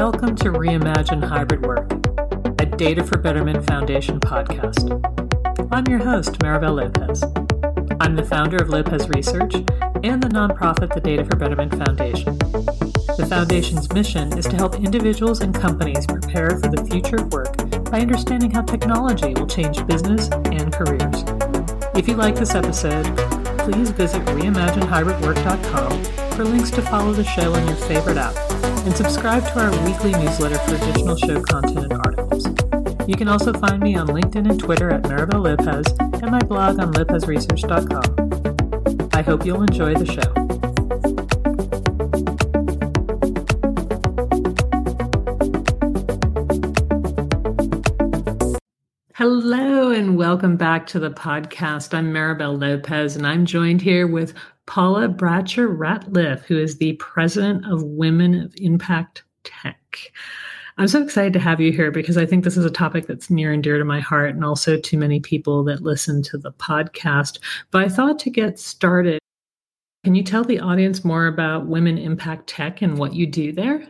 Welcome to Reimagine Hybrid Work, a Data for Betterment Foundation podcast. I'm your host, Maribel Lopez. I'm the founder of Lopez Research and the nonprofit the Data for Betterment Foundation. The Foundation's mission is to help individuals and companies prepare for the future of work by understanding how technology will change business and careers. If you like this episode, please visit reimaginehybridwork.com for links to follow the show on your favorite app and subscribe to our weekly newsletter for additional show content and articles. You can also find me on LinkedIn and Twitter at Maribel Lopez and my blog on lopezresearch.com. I hope you'll enjoy the show. Hello and welcome back to the podcast. I'm Maribel Lopez and I'm joined here with Paula Bratcher Ratliff, who is the president of Women of Impact Tech. I'm so excited to have you here because I think this is a topic that's near and dear to my heart and also to many people that listen to the podcast. But I thought to get started, can you tell the audience more about Women Impact Tech and what you do there?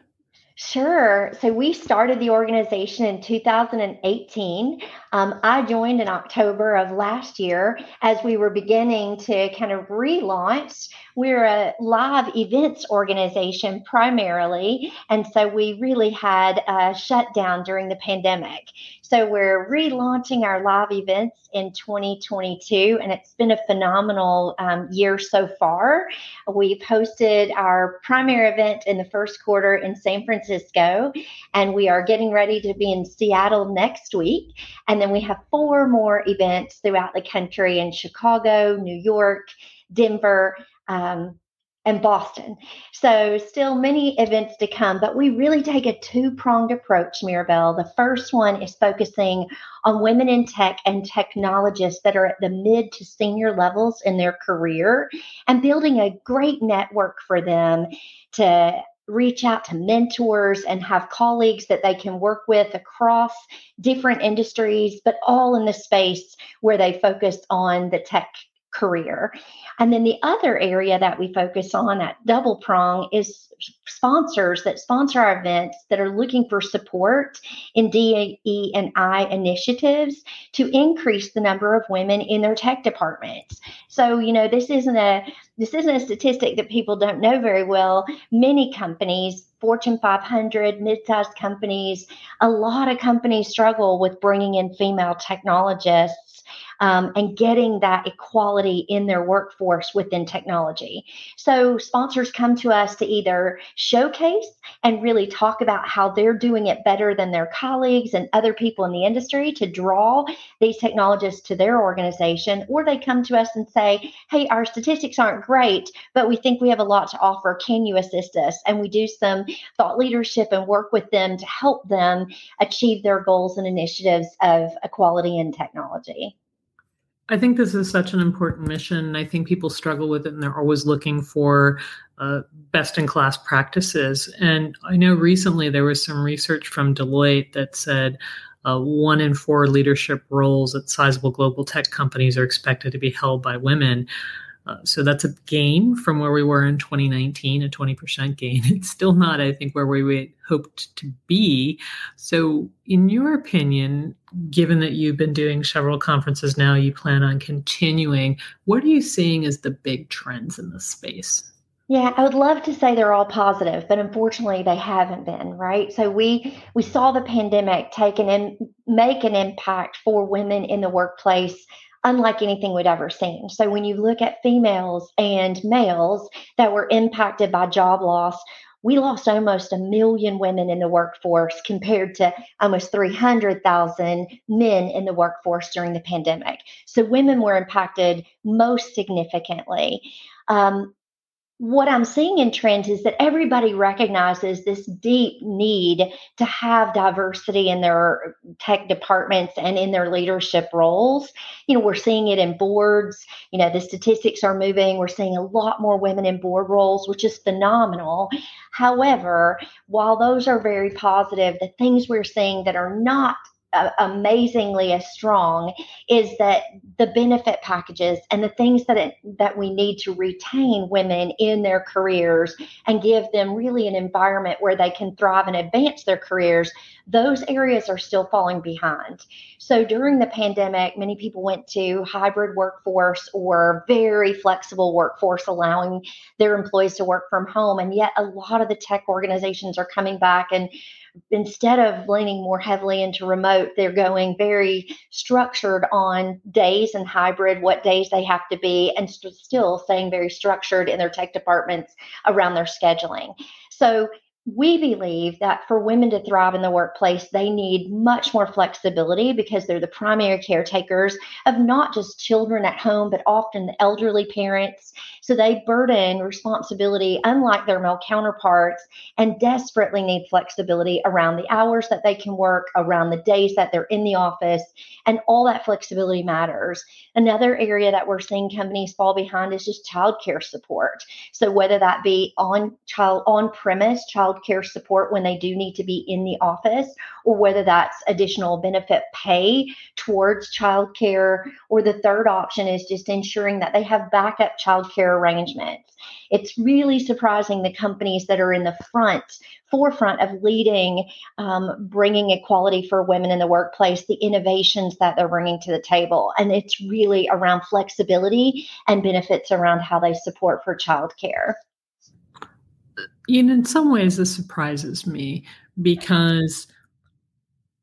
Sure. So we started the organization in 2018. Um, I joined in October of last year as we were beginning to kind of relaunch. We're a live events organization primarily, and so we really had a shutdown during the pandemic. So we're relaunching our live events in 2022, and it's been a phenomenal um, year so far. We've hosted our primary event in the first quarter in San Francisco, and we are getting ready to be in Seattle next week. And then we have four more events throughout the country in Chicago, New York, Denver. Um, and Boston. So, still many events to come, but we really take a two pronged approach, Maribel. The first one is focusing on women in tech and technologists that are at the mid to senior levels in their career and building a great network for them to reach out to mentors and have colleagues that they can work with across different industries, but all in the space where they focus on the tech career. And then the other area that we focus on, that double prong, is sponsors that sponsor our events that are looking for support in DE and I initiatives to increase the number of women in their tech departments. So, you know, this isn't a this isn't a statistic that people don't know very well. Many companies Fortune 500, mid-sized companies, a lot of companies struggle with bringing in female technologists um, and getting that equality in their workforce within technology. So sponsors come to us to either showcase and really talk about how they're doing it better than their colleagues and other people in the industry to draw these technologists to their organization, or they come to us and say, hey, our statistics aren't great, but we think we have a lot to offer. Can you assist us? And we do some thought leadership and work with them to help them achieve their goals and initiatives of equality in technology. I think this is such an important mission. I think people struggle with it and they're always looking for uh, best in class practices. And I know recently there was some research from Deloitte that said uh, one in four leadership roles at sizable global tech companies are expected to be held by women. Uh, so that's a gain from where we were in 2019, a 20% gain. It's still not, I think, where we hoped to be. So, in your opinion, given that you've been doing several conferences now, you plan on continuing, what are you seeing as the big trends in this space? Yeah, I would love to say they're all positive, but unfortunately they haven't been, right? So we we saw the pandemic take an in, make an impact for women in the workplace unlike anything we'd ever seen. So when you look at females and males that were impacted by job loss, we lost almost a million women in the workforce compared to almost 300,000 men in the workforce during the pandemic. So women were impacted most significantly. Um, what I'm seeing in trends is that everybody recognizes this deep need to have diversity in their tech departments and in their leadership roles. You know, we're seeing it in boards. You know, the statistics are moving. We're seeing a lot more women in board roles, which is phenomenal. However, while those are very positive, the things we're seeing that are not amazingly as strong is that the benefit packages and the things that it, that we need to retain women in their careers and give them really an environment where they can thrive and advance their careers those areas are still falling behind. So during the pandemic many people went to hybrid workforce or very flexible workforce allowing their employees to work from home. And yet a lot of the tech organizations are coming back and instead of leaning more heavily into remote, they're going very structured on days and hybrid, what days they have to be, and st- still staying very structured in their tech departments around their scheduling. So we believe that for women to thrive in the workplace, they need much more flexibility because they're the primary caretakers of not just children at home, but often the elderly parents. So they burden responsibility, unlike their male counterparts, and desperately need flexibility around the hours that they can work, around the days that they're in the office, and all that flexibility matters. Another area that we're seeing companies fall behind is just childcare support. So whether that be on child on premise childcare support when they do need to be in the office, or whether that's additional benefit pay towards childcare. Or the third option is just ensuring that they have backup childcare arrangements. It's really surprising the companies that are in the front forefront of leading, um, bringing equality for women in the workplace, the innovations that they're bringing to the table. And it's really around flexibility and benefits around how they support for childcare you in some ways, this surprises me because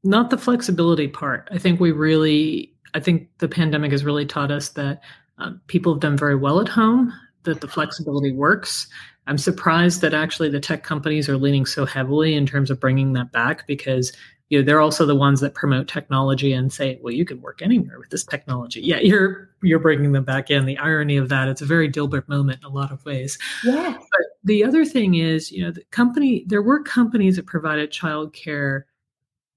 not the flexibility part. I think we really, I think the pandemic has really taught us that um, people have done very well at home, that the flexibility works. I'm surprised that actually the tech companies are leaning so heavily in terms of bringing that back because you know they're also the ones that promote technology and say well you can work anywhere with this technology. Yeah you're you're bringing them back in. The irony of that it's a very dilbert moment in a lot of ways. Yeah but the other thing is you know the company there were companies that provided childcare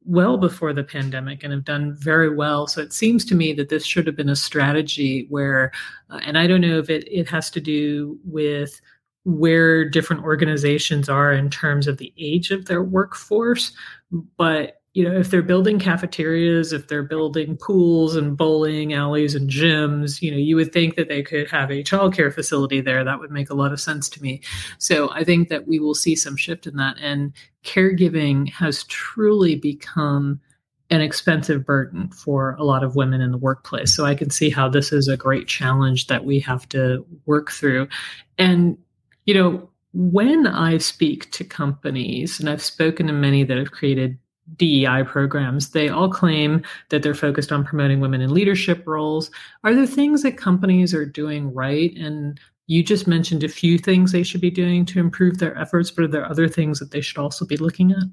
well before the pandemic and have done very well. So it seems to me that this should have been a strategy where uh, and i don't know if it, it has to do with where different organizations are in terms of the age of their workforce but you know, if they're building cafeterias, if they're building pools and bowling alleys and gyms, you know, you would think that they could have a childcare facility there. That would make a lot of sense to me. So I think that we will see some shift in that. And caregiving has truly become an expensive burden for a lot of women in the workplace. So I can see how this is a great challenge that we have to work through. And, you know, when I speak to companies, and I've spoken to many that have created DEI programs, they all claim that they're focused on promoting women in leadership roles. Are there things that companies are doing right? And you just mentioned a few things they should be doing to improve their efforts, but are there other things that they should also be looking at?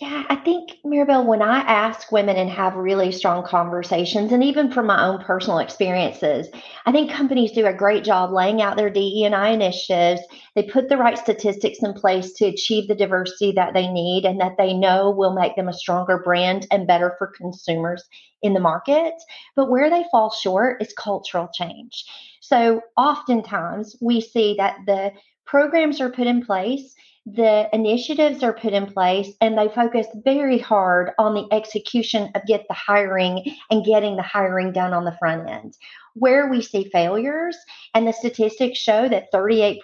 Yeah, I think, Maribel, when I ask women and have really strong conversations, and even from my own personal experiences, I think companies do a great job laying out their DE&I initiatives. They put the right statistics in place to achieve the diversity that they need and that they know will make them a stronger brand and better for consumers in the market. But where they fall short is cultural change. So oftentimes we see that the programs are put in place the initiatives are put in place and they focus very hard on the execution of get the hiring and getting the hiring done on the front end where we see failures and the statistics show that 38%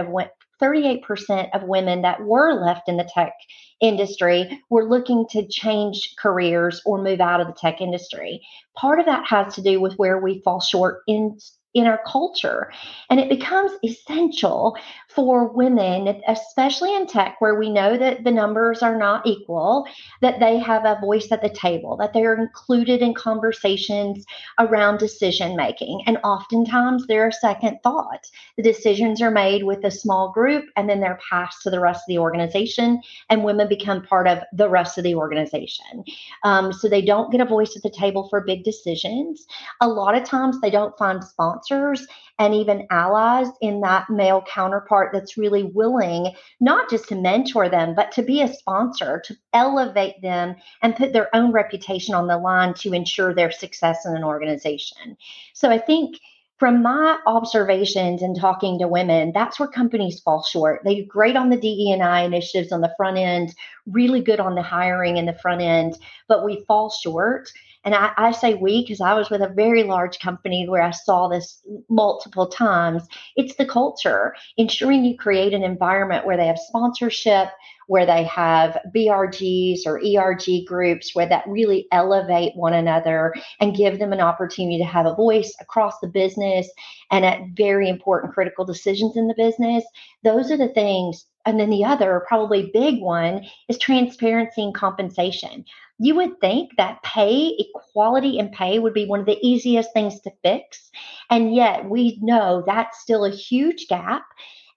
of 38% of women that were left in the tech industry were looking to change careers or move out of the tech industry. Part of that has to do with where we fall short in in our culture. And it becomes essential for women, especially in tech, where we know that the numbers are not equal, that they have a voice at the table, that they're included in conversations around decision making. And oftentimes they're a second thought. The decisions are made with a small group and then they're passed to the rest of the organization, and women become part of the rest of the organization. Um, so they don't get a voice at the table for big decisions. A lot of times they don't find sponsors and even allies in that male counterpart that's really willing not just to mentor them, but to be a sponsor, to elevate them and put their own reputation on the line to ensure their success in an organization. So I think from my observations and talking to women, that's where companies fall short. They do great on the DE&I initiatives on the front end, really good on the hiring in the front end, but we fall short. And I, I say we because I was with a very large company where I saw this multiple times. It's the culture, ensuring you create an environment where they have sponsorship, where they have BRGs or ERG groups where that really elevate one another and give them an opportunity to have a voice across the business and at very important critical decisions in the business. Those are the things. And then the other, probably big one, is transparency and compensation. You would think that pay, equality and pay would be one of the easiest things to fix. And yet we know that's still a huge gap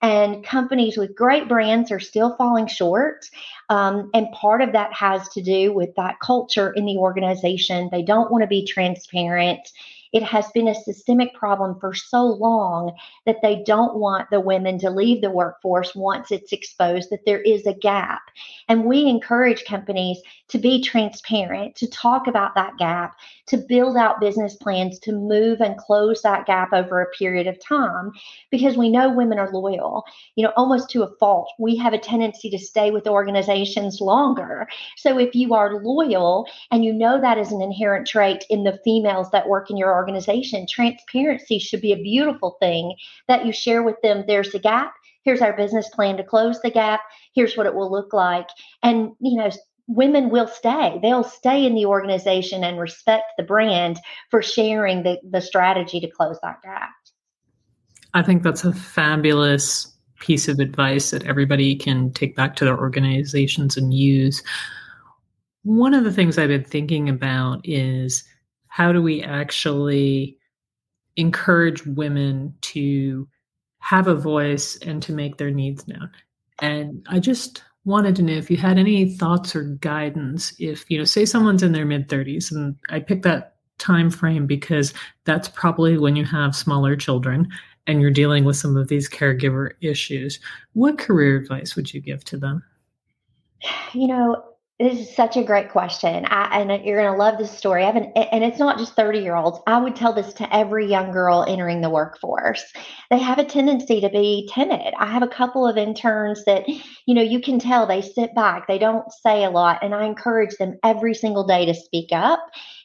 and companies with great brands are still falling short. Um, and part of that has to do with that culture in the organization. They don't want to be transparent. It has been a systemic problem for so long that they don't want the women to leave the workforce once it's exposed that there is a gap. And we encourage companies to be transparent, to talk about that gap, to build out business plans to move and close that gap over a period of time because we know women are loyal, you know, almost to a fault. We have a tendency to stay with organizations longer. So if you are loyal and you know that is an inherent trait in the females that work in your organization, transparency should be a beautiful thing that you share with them. There's a gap. Here's our business plan to close the gap. Here's what it will look like. And, you know, women will stay. They'll stay in the organization and respect the brand for sharing the, the strategy to close that gap. I think that's a fabulous piece of advice that everybody can take back to their organizations and use. One of the things I've been thinking about is how do we actually encourage women to have a voice and to make their needs known? And I just wanted to know if you had any thoughts or guidance if you know say someone's in their mid 30s and i picked that time frame because that's probably when you have smaller children and you're dealing with some of these caregiver issues what career advice would you give to them you know this is such a great question. I, and you're going to love this story. I have an, and it's not just 30 year olds. I would tell this to every young girl entering the workforce. They have a tendency to be timid. I have a couple of interns that, you know, you can tell they sit back, they don't say a lot. And I encourage them every single day to speak up.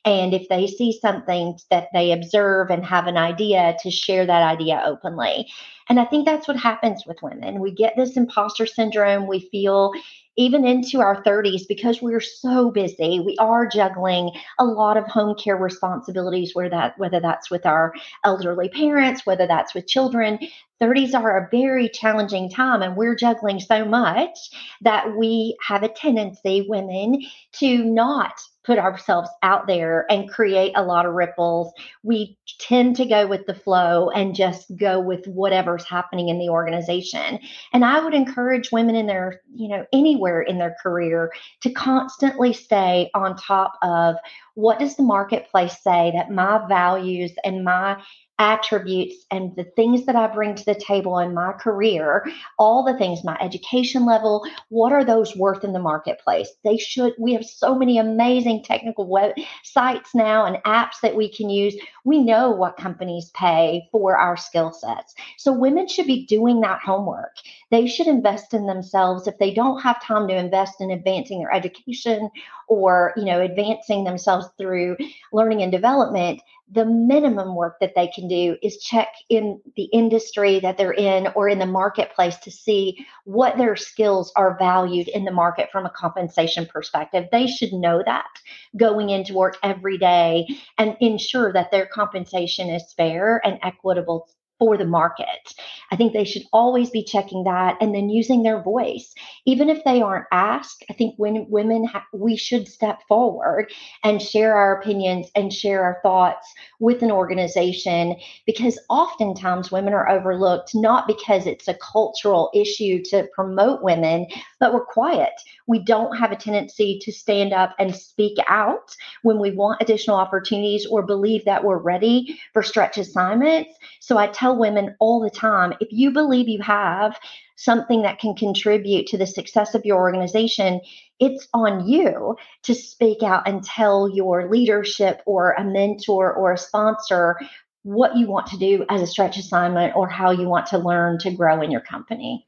And if they see something that they observe and have an idea, to share that idea openly. And I think that's what happens with women. We get this imposter syndrome. We feel even into our 30s because we're so busy we are juggling a lot of home care responsibilities where that whether that's with our elderly parents whether that's with children 30s are a very challenging time and we're juggling so much that we have a tendency women to not put ourselves out there and create a lot of ripples. We tend to go with the flow and just go with whatever's happening in the organization. And I would encourage women in their, you know, anywhere in their career to constantly stay on top of what does the marketplace say that my values and my attributes and the things that I bring to the table in my career, all the things, my education level, what are those worth in the marketplace? They should, we have so many amazing technical websites now and apps that we can use. We know what companies pay for our skill sets. So women should be doing that homework. They should invest in themselves if they don't have time to invest in advancing their education or, you know, advancing themselves through learning and development the minimum work that they can do is check in the industry that they're in or in the marketplace to see what their skills are valued in the market from a compensation perspective. They should know that going into work every day and ensure that their compensation is fair and equitable for the market. I think they should always be checking that and then using their voice. Even if they aren't asked, I think when women, ha- we should step forward and share our opinions and share our thoughts with an organization because oftentimes women are overlooked, not because it's a cultural issue to promote women, but we're quiet. We don't have a tendency to stand up and speak out when we want additional opportunities or believe that we're ready for stretch assignments. So I tell women all the time if you believe you have something that can contribute to the success of your organization, it's on you to speak out and tell your leadership or a mentor or a sponsor what you want to do as a stretch assignment or how you want to learn to grow in your company.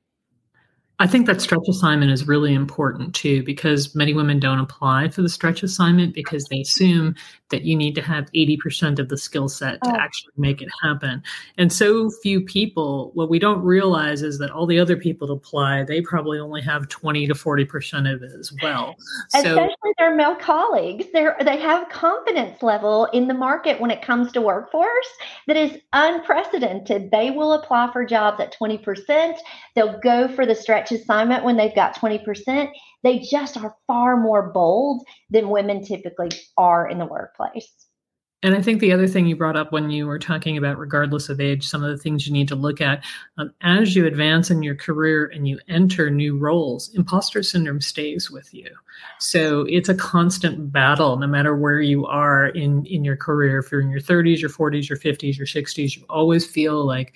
I think that stretch assignment is really important too, because many women don't apply for the stretch assignment because they assume that you need to have 80% of the skill set to oh. actually make it happen. And so few people, what we don't realize is that all the other people to apply, they probably only have 20 to 40% of it as well. Especially so, their male colleagues. They're, they have confidence level in the market when it comes to workforce that is unprecedented. They will apply for jobs at 20%. They'll go for the stretch assignment when they've got 20%. They just are far more bold than women typically are in the workplace. And I think the other thing you brought up when you were talking about, regardless of age, some of the things you need to look at um, as you advance in your career and you enter new roles, imposter syndrome stays with you. So it's a constant battle, no matter where you are in in your career. If you're in your 30s, your 40s, your 50s, your 60s, you always feel like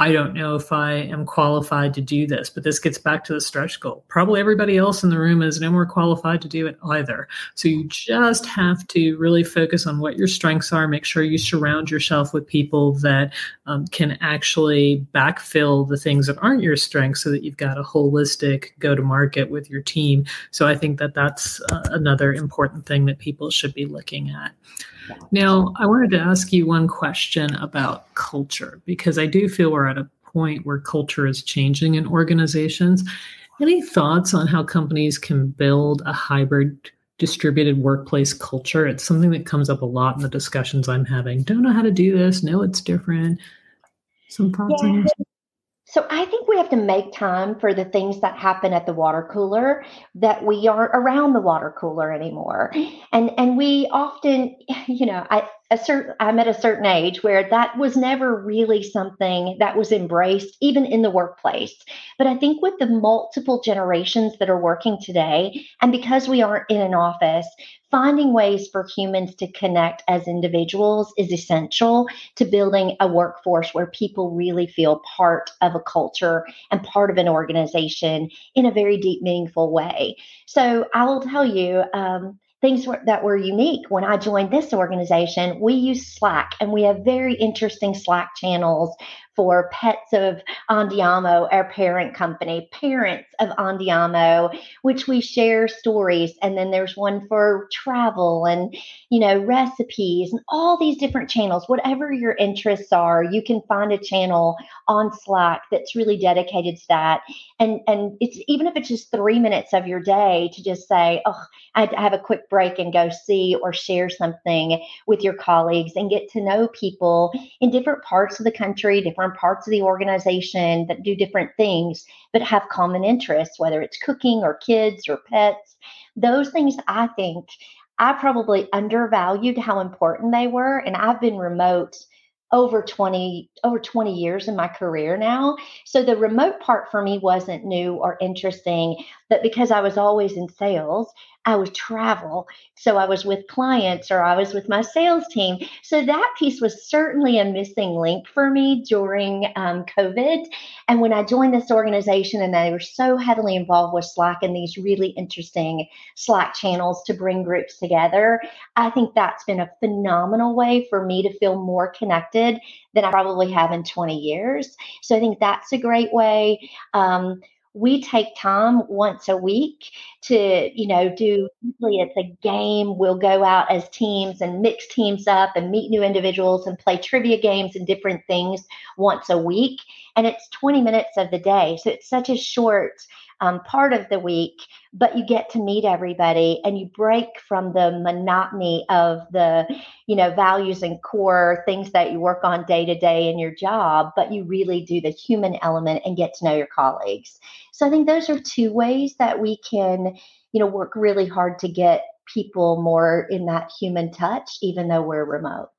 I don't know if I am qualified to do this, but this gets back to the stretch goal. Probably everybody else in the room is no more qualified to do it either. So you just have to really focus on what your strengths are. Make sure you surround yourself with people that um, can actually backfill the things that aren't your strengths so that you've got a holistic go to market with your team. So I think that that's uh, another important thing that people should be looking at. Now, I wanted to ask you one question about culture because I do feel we're at a point where culture is changing in organizations. Any thoughts on how companies can build a hybrid distributed workplace culture? It's something that comes up a lot in the discussions I'm having. Don't know how to do this. No, it's different. Some thoughts yeah. on So I think we have to make time for the things that happen at the water cooler that we aren't around the water cooler anymore. Mm. And and we often, you know, I a certain I'm at a certain age where that was never really something that was embraced even in the workplace. But I think with the multiple generations that are working today and because we aren't in an office, finding ways for humans to connect as individuals is essential to building a workforce where people really feel part of a culture and part of an organization in a very deep, meaningful way. So I will tell you, um, things that were unique when I joined this organization. We use Slack and we have very interesting Slack channels for Pets of Andiamo, our parent company, Parents of Andiamo, which we share stories. And then there's one for travel and, you know, recipes and all these different channels. Whatever your interests are, you can find a channel on Slack that's really dedicated to that. And and it's even if it's just three minutes of your day to just say, oh, I have a quick break and go see or share something with your colleagues and get to know people in different parts of the country, different parts of the organization that do different things, but have common interests, whether it's cooking or kids or pets. Those things I think I probably undervalued how important they were. And I've been remote over 20 over 20 years in my career now so the remote part for me wasn't new or interesting but because i was always in sales I would travel. So I was with clients or I was with my sales team. So that piece was certainly a missing link for me during um, COVID. And when I joined this organization and they were so heavily involved with Slack and these really interesting Slack channels to bring groups together, I think that's been a phenomenal way for me to feel more connected than I probably have in 20 years. So I think that's a great way. Um, we take time once a week to you know do usually it's a game. We'll go out as teams and mix teams up and meet new individuals and play trivia games and different things once a week. And it's 20 minutes of the day. So it's such a short um, part of the week, but you get to meet everybody and you break from the monotony of the, you know, values and core things that you work on day to day in your job, but you really do the human element and get to know your colleagues. So I think those are two ways that we can, you know, work really hard to get people more in that human touch, even though we're remote.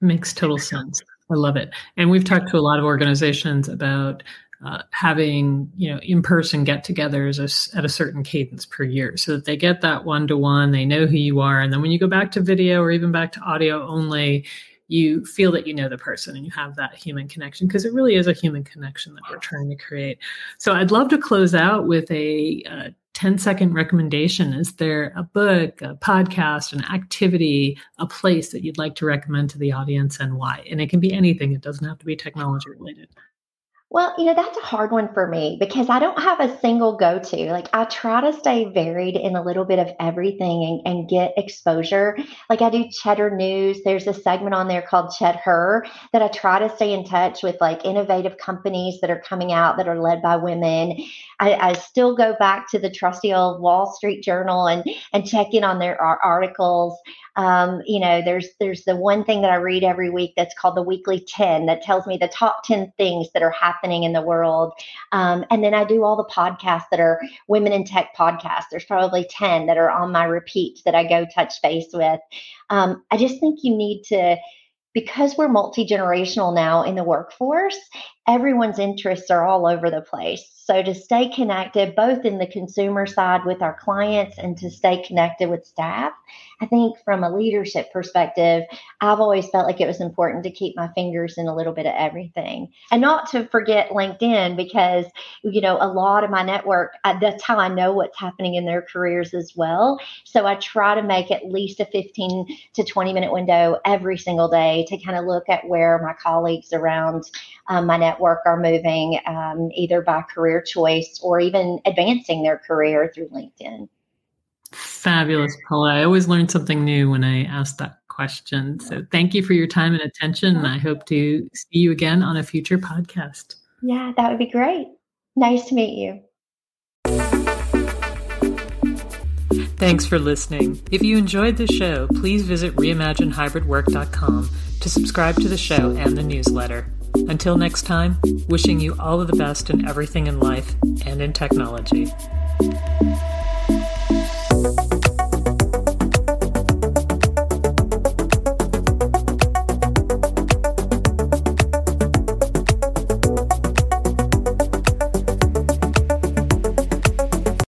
Makes total sense. I love it. And we've talked to a lot of organizations about uh, having you know in-person get-togethers at a certain cadence per year so that they get that one-to-one they know who you are and then when you go back to video or even back to audio only you feel that you know the person and you have that human connection because it really is a human connection that we're trying to create so i'd love to close out with a uh, 10 second recommendation. Is there a book, a podcast, an activity, a place that you'd like to recommend to the audience and why? And it can be anything, it doesn't have to be technology related. Well, you know, that's a hard one for me because I don't have a single go to. Like, I try to stay varied in a little bit of everything and, and get exposure. Like, I do Cheddar News. There's a segment on there called Ched Her that I try to stay in touch with, like, innovative companies that are coming out that are led by women. I, I still go back to the trusty old Wall Street Journal and, and check in on their articles. Um, you know, there's there's the one thing that I read every week that's called the Weekly Ten that tells me the top ten things that are happening in the world, um, and then I do all the podcasts that are women in tech podcasts. There's probably ten that are on my repeat that I go touch base with. Um, I just think you need to because we're multi generational now in the workforce, everyone's interests are all over the place. So to stay connected, both in the consumer side with our clients and to stay connected with staff, I think from a leadership perspective, I've always felt like it was important to keep my fingers in a little bit of everything and not to forget LinkedIn because, you know, a lot of my network, that's how I know what's happening in their careers as well. So I try to make at least a 15 to 20 minute window every single day to kind of look at where my colleagues around um, my network are moving um, either by career choice or even advancing their career through LinkedIn. Fabulous, Paula. I always learn something new when I ask that question. So thank you for your time and attention. And I hope to see you again on a future podcast. Yeah, that would be great. Nice to meet you. Thanks for listening. If you enjoyed the show, please visit reimaginehybridwork.com to subscribe to the show and the newsletter. Until next time, wishing you all of the best in everything in life and in technology.